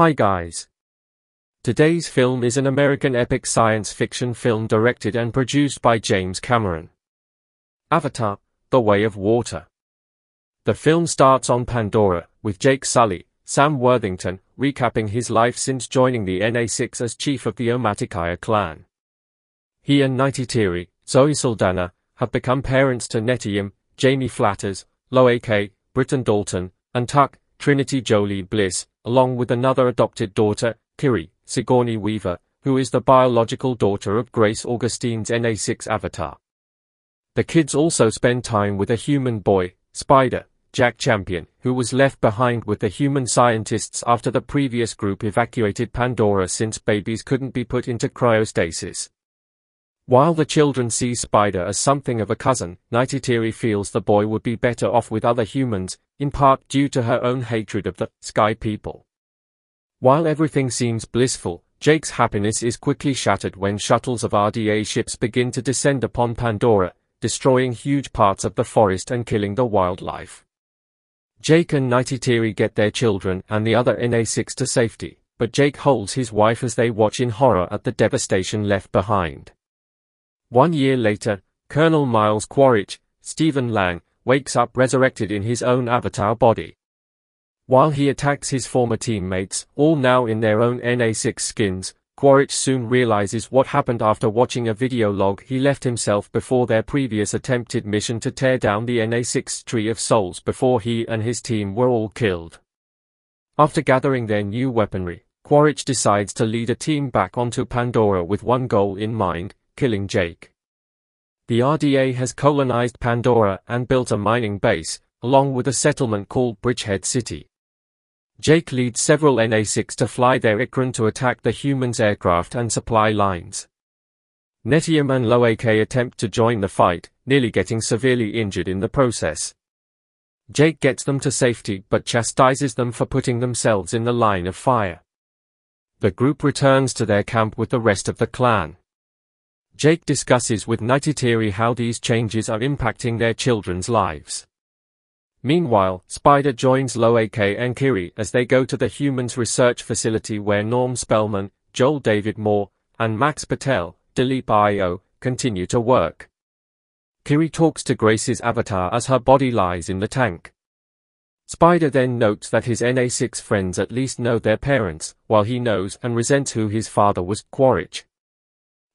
Hi guys. Today's film is an American epic science fiction film directed and produced by James Cameron. Avatar, The Way of Water. The film starts on Pandora, with Jake Sully, Sam Worthington, recapping his life since joining the NA6 as chief of the Omaticaya clan. He and Neytiri, Zoe Saldana, have become parents to Neteyam, Jamie Flatters, Lo'ak, Britain Dalton, and Tuk, Trinity Jo-Li Bliss, along with another adopted daughter, Kiri, Sigourney Weaver, who is the biological daughter of Grace Augustine's NA6 avatar. The kids also spend time with a human boy, Spider, Jack Champion, who was left behind with the human scientists after the previous group evacuated Pandora since babies couldn't be put into cryostasis. While the children see Spider as something of a cousin, Neytiri feels the boy would be better off with other humans, in part due to her own hatred of the Sky People. While everything seems blissful, Jake's happiness is quickly shattered when shuttles of RDA ships begin to descend upon Pandora, destroying huge parts of the forest and killing the wildlife. Jake and Neytiri get their children and the other NA6 to safety, but Jake holds his wife as they watch in horror at the devastation left behind. One year later, Colonel Miles Quaritch, Stephen Lang, wakes up resurrected in his own avatar body. While he attacks his former teammates, all now in their own NA6 skins, Quaritch soon realizes what happened after watching a video log he left himself before their previous attempted mission to tear down the NA6 Tree of Souls before he and his team were all killed. After gathering their new weaponry, Quaritch decides to lead a team back onto Pandora with one goal in mind, killing Jake. The RDA has colonized Pandora and built a mining base, along with a settlement called Bridgehead City. Jake leads several NA6 to fly their Ikran to attack the humans' aircraft and supply lines. Neteyam and Lo'ak attempt to join the fight, nearly getting severely injured in the process. Jake gets them to safety but chastises them for putting themselves in the line of fire. The group returns to their camp with the rest of the clan. Jake discusses with Neytiri how these changes are impacting their children's lives. Meanwhile, Spider joins Lo'ak and Kiri as they go to the humans research facility where Norm Spellman, Joel David Moore, and Max Patel, Dileep Rao, continue to work. Kiri talks to Grace's avatar as her body lies in the tank. Spider then notes that his NA6 friends at least know their parents, while he knows and resents who his father was, Quaritch.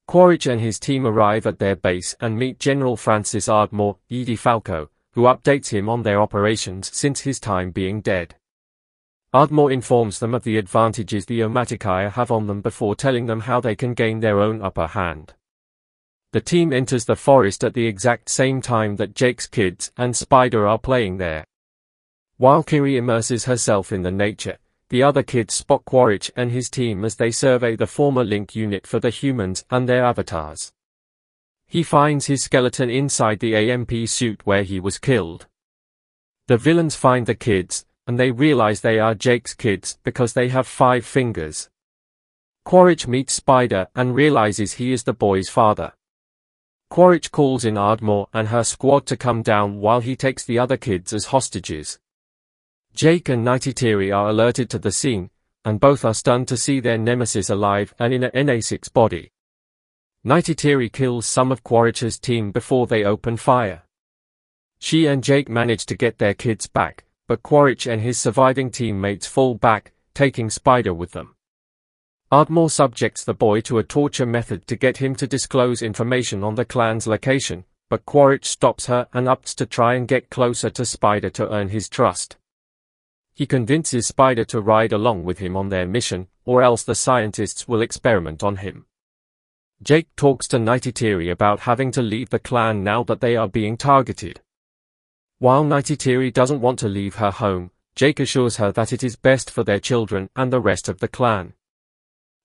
Quaritch and his team arrive at their base and meet General Francis Ardmore, Edie Falco, who updates him on their operations since his time being dead. Ardmore informs them of the advantages the Omaticaya have on them before telling them how they can gain their own upper hand. The team enters the forest at the exact same time that Jake's kids and Spider are playing there. While Kiri immerses herself in the nature, the other kids spot Quaritch and his team as they survey the former Link unit for the humans and their avatars. He finds his skeleton inside the AMP suit where he was killed. The villains find the kids, and they realize they are Jake's kids because they have five fingers. Quaritch meets Spider and realizes he is the boy's father. Quaritch calls in Ardmore and her squad to come down while he takes the other kids as hostages. Jake and Neytiri are alerted to the scene, and both are stunned to see their nemesis alive and in a NA6 body. Neytiri kills some of Quaritch's team before they open fire. She and Jake manage to get their kids back, but Quaritch and his surviving teammates fall back, taking Spider with them. Ardmore subjects the boy to a torture method to get him to disclose information on the clan's location, but Quaritch stops her and opts to try and get closer to Spider to earn his trust. He convinces Spider to ride along with him on their mission, or else the scientists will experiment on him. Jake talks to Neytiri about having to leave the clan now that they are being targeted. While Neytiri doesn't want to leave her home, Jake assures her that it is best for their children and the rest of the clan.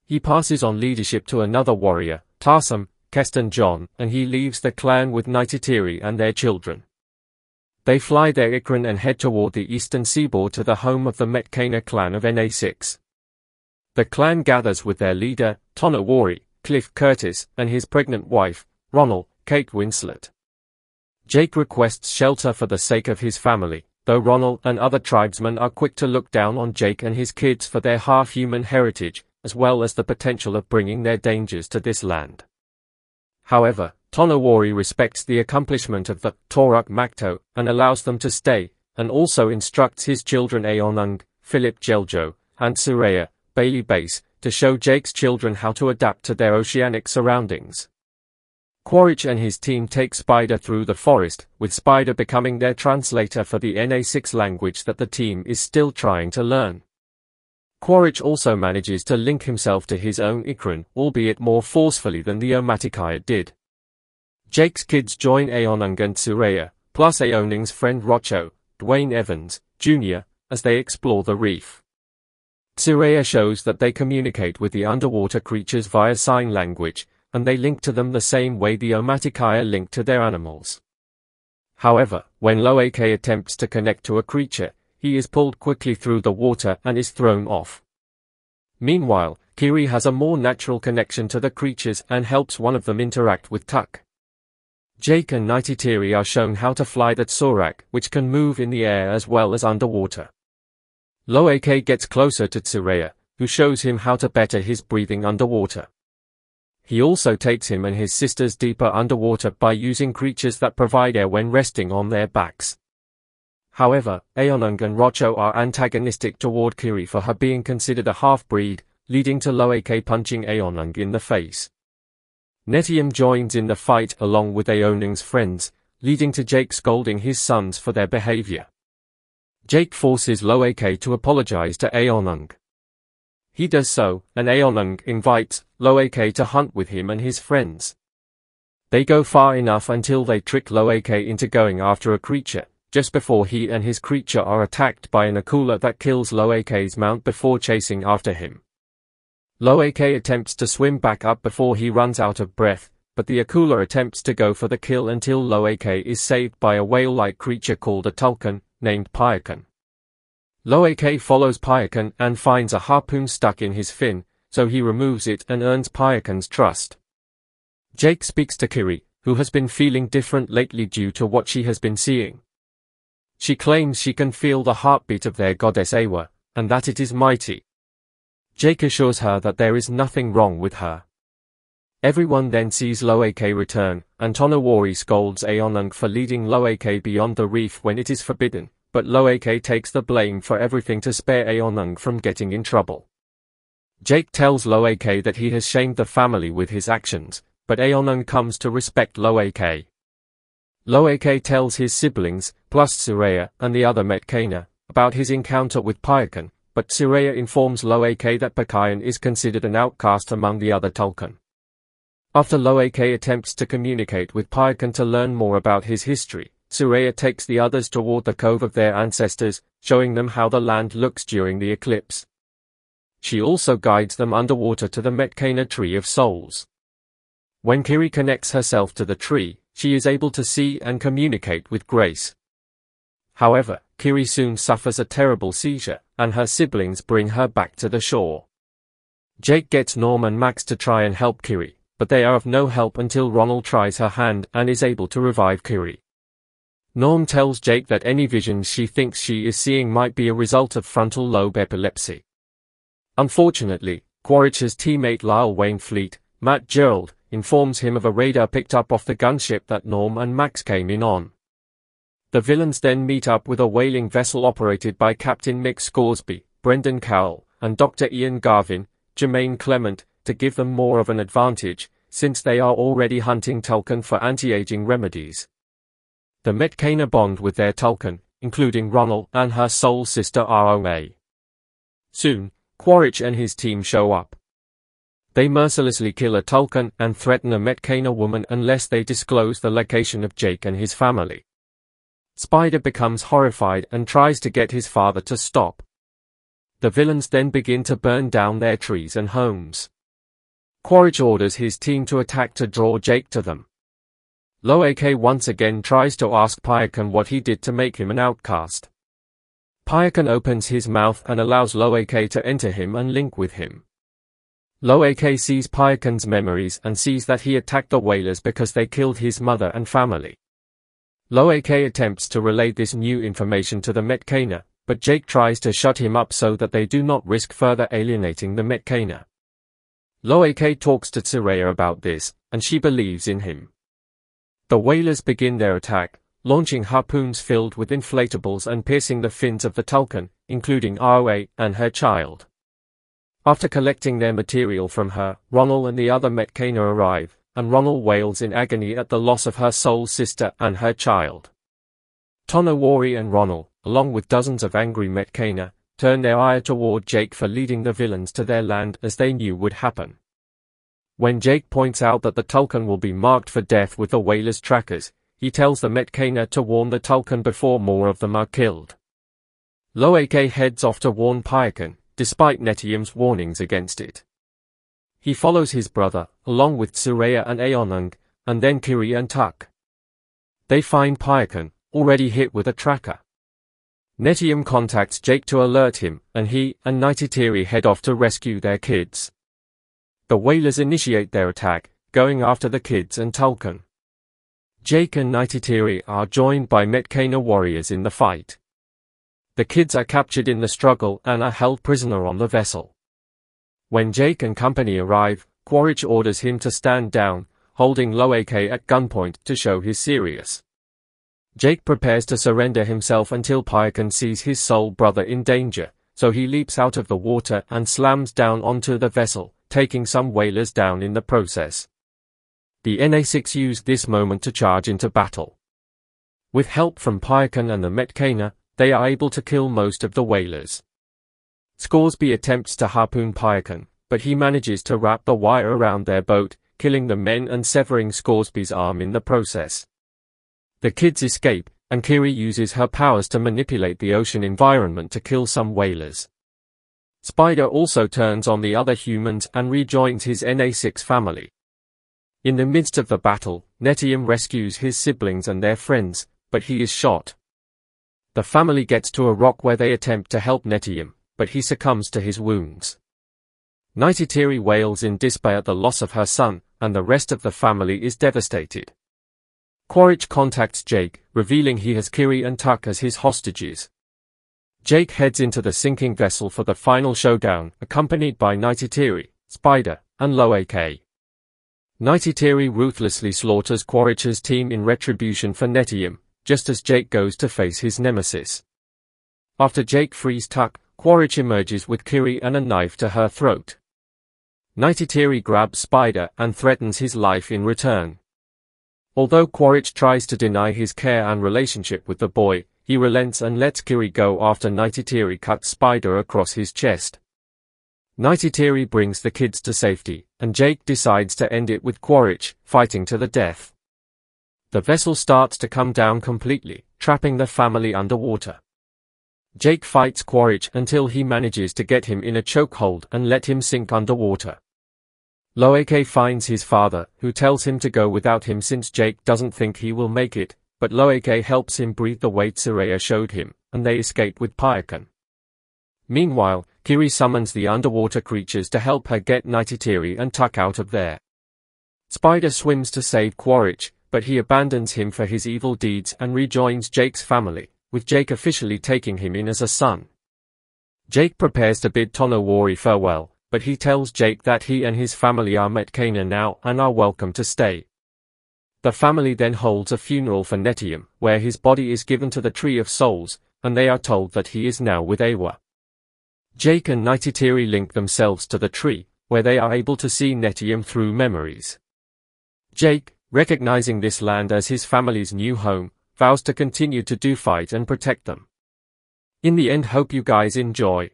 He passes on leadership to another warrior, Tarsem, Keston John, and he leaves the clan with Neytiri and their children. They fly their Ikran and head toward the eastern seaboard to the home of the Metkayina clan of NA6. The clan gathers with their leader, Tonowari, Cliff Curtis, and his pregnant wife, Ronal, Kate Winslet. Jake requests shelter for the sake of his family, though Ronal and other tribesmen are quick to look down on Jake and his kids for their half-human heritage, as well as the potential of bringing their dangers to this land. However, Tonowari respects the accomplishment of the Toruk Makto and allows them to stay, and also instructs his children Aonung, Filip Geljo, and Tsureya, Bailey Bass, to show Jake's children how to adapt to their oceanic surroundings. Quaritch and his team take Spider through the forest, with Spider becoming their translator for the NA6 language that the team is still trying to learn. Quaritch also manages to link himself to his own Ikran, albeit more forcefully than the Omaticaya did. Jake's kids join Aonung and Tsureya, plus Aonung's friend Rocho, Duane Evans, Jr., as they explore the reef. Tsureya shows that they communicate with the underwater creatures via sign language, and they link to them the same way the Omaticaya link to their animals. However, when Lo'ak attempts to connect to a creature, he is pulled quickly through the water and is thrown off. Meanwhile, Kiri has a more natural connection to the creatures and helps one of them interact with Tuk. Jake and Neytiri are shown how to fly the Tsurak, which can move in the air as well as underwater. Lo'ak gets closer to Tsureya, who shows him how to better his breathing underwater. He also takes him and his sisters deeper underwater by using creatures that provide air when resting on their backs. However, Aonung and Rocho are antagonistic toward Kiri for her being considered a half-breed, leading to Lo'ak punching Aonung in the face. Neteyam joins in the fight along with Aonung's friends, leading to Jake scolding his sons for their behavior. Jake forces Lo'ak to apologize to Aonung. He does so, and Aonung invites Lo'ak to hunt with him and his friends. They go far enough until they trick Lo'ak into going after a creature, just before he and his creature are attacked by an akula that kills Lo'ak's mount before chasing after him. Lo'ak attempts to swim back up before he runs out of breath, but the akula attempts to go for the kill until Lo'ak is saved by a whale-like creature called a tulkun, named Payakan. Lo'ak follows Payakan and finds a harpoon stuck in his fin, so he removes it and earns Payakan's trust. Jake speaks to Kiri, who has been feeling different lately due to what she has been seeing. She claims she can feel the heartbeat of their goddess Eywa, and that it is mighty. Jake assures her that there is nothing wrong with her. Everyone then sees Lo'ak return, and Tonowari scolds Aonung for leading Lo'ak beyond the reef when it is forbidden, but Lo'ak takes the blame for everything to spare Aonung from getting in trouble. Jake tells Lo'ak that he has shamed the family with his actions, but Aonung comes to respect Lo'ak. Lo'ak tells his siblings, plus Tsureya and the other Metkayina, about his encounter with Payakan, but Tsureya informs Lo'ak that Payakan is considered an outcast among the other Tulkun. After Lo'ak attempts to communicate with Payakan to learn more about his history, Tsureya takes the others toward the cove of their ancestors, showing them how the land looks during the eclipse. She also guides them underwater to the Metkayina Tree of Souls. When Kiri connects herself to the tree, she is able to see and communicate with Grace. However, Kiri soon suffers a terrible seizure, and her siblings bring her back to the shore. Jake gets Norm and Max to try and help Kiri, but they are of no help until Ronal tries her hand and is able to revive Kiri. Norm tells Jake that any visions she thinks she is seeing might be a result of frontal lobe epilepsy. Unfortunately, Quaritch's teammate Lyle Wainfleet, Matt Gerald, informs him of a radar picked up off the gunship that Norm and Max came in on. The villains then meet up with a whaling vessel operated by Captain Mick Scoresby, Brendan Cowell, and Dr. Ian Garvin, Jemaine Clement, to give them more of an advantage, since they are already hunting Tulkun for anti-aging remedies. The Metkayina bond with their Tulkun, including Ronal and her soul sister ROA. Soon, Quaritch and his team show up. They mercilessly kill a Tulkun and threaten a Metkayina woman unless they disclose the location of Jake and his family. Spider becomes horrified and tries to get his father to stop. The villains then begin to burn down their trees and homes. Quaritch orders his team to attack to draw Jake to them. Lo'ak once again tries to ask Payakan what he did to make him an outcast. Payakan opens his mouth and allows Lo'ak to enter him and link with him. Lo'ak sees Payakan's memories and sees that he attacked the whalers because they killed his mother and family. Lo'ak attempts to relay this new information to the Metkana, but Jake tries to shut him up so that they do not risk further alienating the Metkana. Lo'ak talks to Tsureya about this, and she believes in him. The whalers begin their attack, launching harpoons filled with inflatables and piercing the fins of the Tulkun, including Awe and her child. After collecting their material from her, Ronal and the other Metkana arrive, and Ronal wails in agony at the loss of her soul sister and her child. Tonowari and Ronal, along with dozens of angry Metkana, turn their ire toward Jake for leading the villains to their land as they knew would happen. When Jake points out that the Tulkun will be marked for death with the whalers' trackers, he tells the Metkana to warn the Tulkun before more of them are killed. Lo'ak heads off to warn Payakan, despite Neteyam's warnings against it. He follows his brother, along with Tsureya and Aonung, and then Kiri and Tuk. They find Payakan, already hit with a tracker. Neteyam contacts Jake to alert him, and he and Neytiri head off to rescue their kids. The whalers initiate their attack, going after the kids and Tulkun. Jake and Neytiri are joined by Metkana warriors in the fight. The kids are captured in the struggle and are held prisoner on the vessel. When Jake and company arrive, Quaritch orders him to stand down, holding Lo'ak at gunpoint to show he's serious. Jake prepares to surrender himself until Payakan sees his soul brother in danger, so he leaps out of the water and slams down onto the vessel, taking some whalers down in the process. The NA-6 used this moment to charge into battle. With help from Payakan and the Metkana, they are able to kill most of the whalers. Scoresby attempts to harpoon Payakan, but he manages to wrap the wire around their boat, killing the men and severing Scoresby's arm in the process. The kids escape, and Kiri uses her powers to manipulate the ocean environment to kill some whalers. Spider also turns on the other humans and rejoins his NA6 family. In the midst of the battle, Neteyam rescues his siblings and their friends, but he is shot. The family gets to a rock where they attempt to help Neteyam, but he succumbs to his wounds. Neytiri wails in despair at the loss of her son, and the rest of the family is devastated. Quaritch contacts Jake, revealing he has Kiri and Tuk as his hostages. Jake heads into the sinking vessel for the final showdown, accompanied by Neytiri, Spider, and Lo'ak. Neytiri ruthlessly slaughters Quaritch's team in retribution for Neteyam, just as Jake goes to face his nemesis. After Jake frees Tuk, Quaritch emerges with Kiri and a knife to her throat. Neytiri grabs Spider and threatens his life in return. Although Quaritch tries to deny his care and relationship with the boy, he relents and lets Kiri go after Neytiri cuts Spider across his chest. Neytiri brings the kids to safety, and Jake decides to end it with Quaritch, fighting to the death. The vessel starts to come down completely, trapping the family underwater. Jake fights Quaritch until he manages to get him in a chokehold and let him sink underwater. Lo'ak finds his father, who tells him to go without him since Jake doesn't think he will make it, but Lo'ak helps him breathe the weight Tsureya showed him, and they escape with Payakan. Meanwhile, Kiri summons the underwater creatures to help her get Neytiri and Tuk out of there. Spider swims to save Quaritch, but he abandons him for his evil deeds and rejoins Jake's family, with Jake officially taking him in as a son. Jake prepares to bid Tonowari farewell, but he tells Jake that he and his family are met Metkana now and are welcome to stay. The family then holds a funeral for Neteyam, where his body is given to the Tree of Souls, and they are told that he is now with Eywa. Jake and Neytiri link themselves to the tree, where they are able to see Neteyam through memories. Jake, recognizing this land as his family's new home, vows to continue to do fight and protect them. In the end hope you guys enjoy.